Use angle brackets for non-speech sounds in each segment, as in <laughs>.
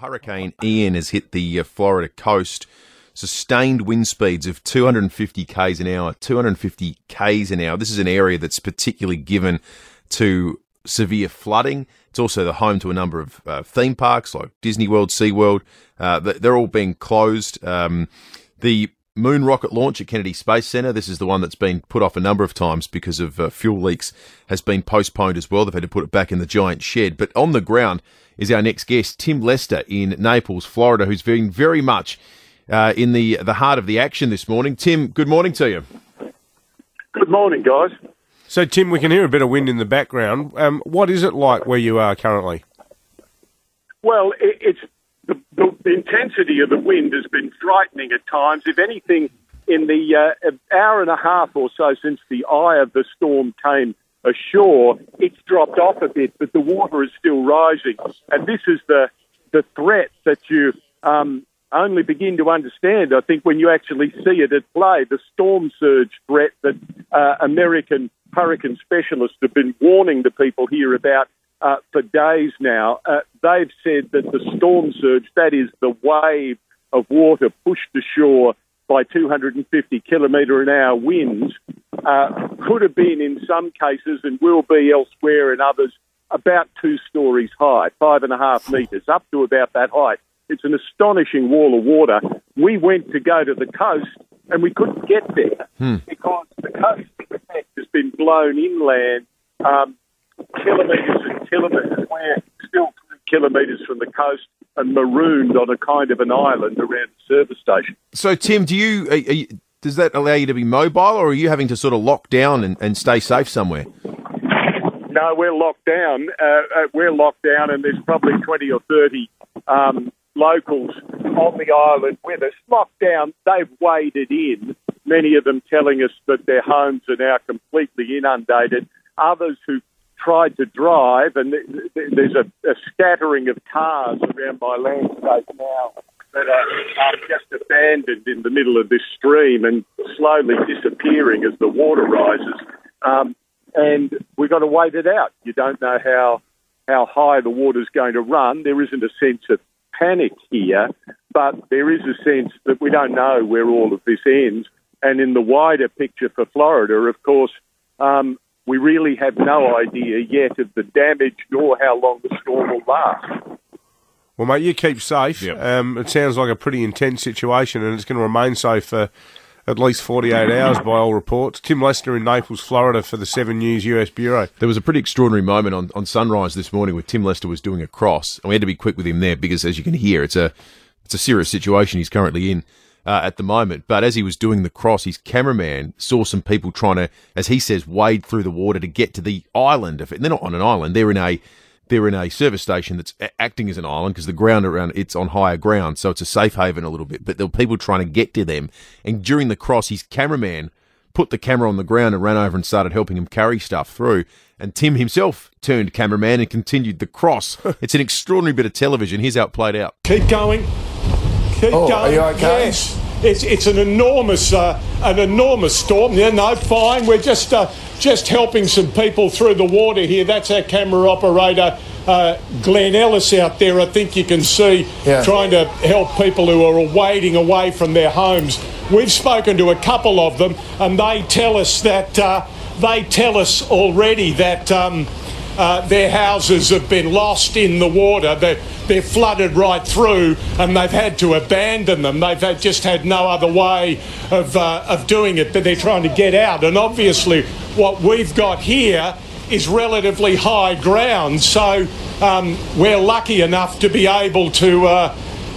Hurricane Ian has hit the uh, Florida coast. Sustained wind speeds of 250 k's an hour, 250 k's an hour. This is an area that's particularly given to severe flooding. It's also the home to a number of uh, theme parks like Disney World, SeaWorld. Uh, they're all being closed. Um, the moon rocket launch at Kennedy Space Center. This is the one that's been put off a number of times because of uh, fuel leaks, has been postponed as well. They've had to put it back in the giant shed. But on the ground is our next guest, Tim Lester in Naples, Florida, who's been very much uh, in the the heart of the action this morning. Tim, good morning to you. Good morning, guys. So, Tim, we can hear a bit of wind in the background. Um, what is it like where you are currently? Well, it, it's intensity of the wind has been frightening at times. If anything, in the uh, hour and a half or so since the eye of the storm came ashore, it's dropped off a bit, but the water is still rising. And this is the the threat that you um, only begin to understand, I think, when you actually see it at play. The storm surge threat that uh, American hurricane specialists have been warning the people here about uh, for days now. Uh, they've said that the storm surge, that is the wave of water pushed ashore by 250 kilometre an hour winds, uh, could have been in some cases and will be elsewhere in others about two stories high, five and a half metres, up to about that height. It's an astonishing wall of water. We went to go to the coast and we couldn't get there hmm. because the coast, in fact, has been blown inland um, kilometres and kilometres. We're still kilometres from the coast and marooned on a kind of an island around the service station. So, Tim, do you, you does that allow you to be mobile, or are you having to sort of lock down and, and stay safe somewhere? No, we're locked down. Uh, uh, we're locked down, and there's probably 20 or 30 um, locals on the island with us. Locked down, they've waded in, many of them telling us that their homes are now completely inundated. Others who tried to drive, and there's a, a scattering of cars around my landscape now that are just abandoned in the middle of this stream and slowly disappearing as the water rises. Um, and we've got to wait it out. You don't know how how high the water's going to run. There isn't a sense of panic here, but there is a sense that we don't know where all of this ends. And in the wider picture for Florida, of course, um, we really have no idea yet of the damage nor how long the storm will last. Well, mate, you keep safe. Yep. Um, it sounds like a pretty intense situation, and it's going to remain so for at least 48 hours by all reports. Tim Lester in Naples, Florida for the 7 News US Bureau. There was a pretty extraordinary moment on, on Sunrise this morning where Tim Lester was doing a cross, and we had to be quick with him there because, as you can hear, it's a it's a serious situation he's currently in uh, at the moment. But as he was doing the cross, his cameraman saw some people trying to, as he says, wade through the water to get to the island. It. They're not on an island; they're in a they're in a service station that's acting as an island because the ground around it's on higher ground, so it's a safe haven a little bit. But there were people trying to get to them, and during the cross, his cameraman put the camera on the ground and ran over and started helping him carry stuff through. And Tim himself turned cameraman and continued the cross. <laughs> it's an extraordinary bit of television. Here's how it played out. Keep going. Keep oh. Are you okay? Yes. It's, it's an enormous uh, an enormous storm. Yeah, no, fine. We're just uh, just helping some people through the water here. That's our camera operator, uh, Glenn Ellis, out there. I think you can see yeah. trying to help people who are wading away from their homes. We've spoken to a couple of them, and they tell us that uh, they tell us already that. Um, uh, their houses have been lost in the water. They're, they're flooded right through and they've had to abandon them. They've had, just had no other way of, uh, of doing it, but they're trying to get out. And obviously, what we've got here is relatively high ground. So um, we're lucky enough to be able to. Uh,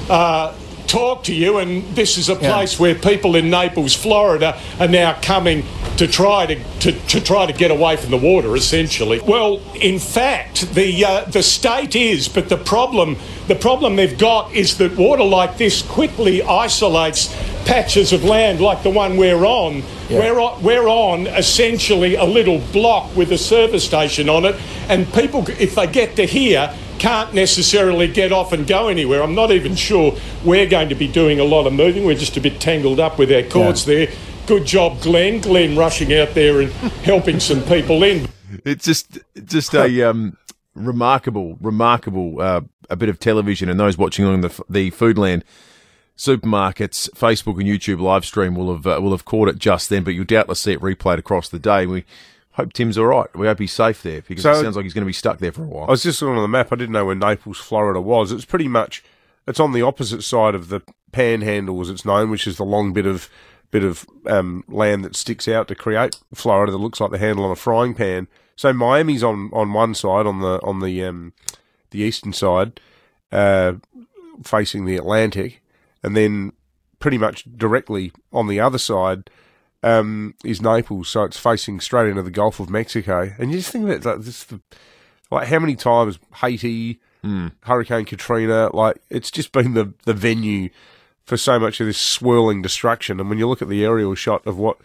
uh, talk to you, and this is a place yeah. where people in Naples, Florida, are now coming to try to, to, to, try to get away from the water, essentially. Well, in fact, the uh, the state is, but the problem the problem they've got is that water like this quickly isolates patches of land like the one we're on. Yeah. We're, on we're on essentially a little block with a service station on it, and people, if they get to here, can't necessarily get off and go anywhere. I'm not even sure we're going to be doing a lot of moving. We're just a bit tangled up with our cords yeah. there. Good job, Glenn. Glenn rushing out there and helping some people in. It's just just a um, remarkable, remarkable uh, a bit of television, and those watching on the the Foodland supermarkets, Facebook and YouTube live stream will have uh, will have caught it just then, but you'll doubtless see it replayed across the day. We hope Tim's all right. We hope he's safe there because so, it sounds like he's going to be stuck there for a while. I was just looking on the map. I didn't know where Naples, Florida was. It's pretty much it's on the opposite side of the Panhandle, as it's known, which is the long bit of bit of um, land that sticks out to create Florida that looks like the handle on a frying pan. So Miami's on, on one side, on the on the um, the eastern side, uh, facing the Atlantic, and then pretty much directly on the other side um, is Naples. So it's facing straight into the Gulf of Mexico. And you just think about that, this, like how many times Haiti, mm. Hurricane Katrina, like it's just been the the venue for so much of this swirling destruction. And when you look at the aerial shot of what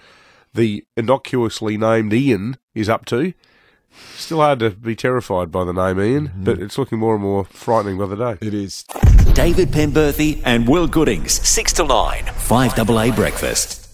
the innocuously named Ian is up to, still hard to be terrified by the name Ian, mm-hmm. but it's looking more and more frightening by the day. It is. David Penberthy and Will Goodings, 6 to 9, 5AA Breakfast.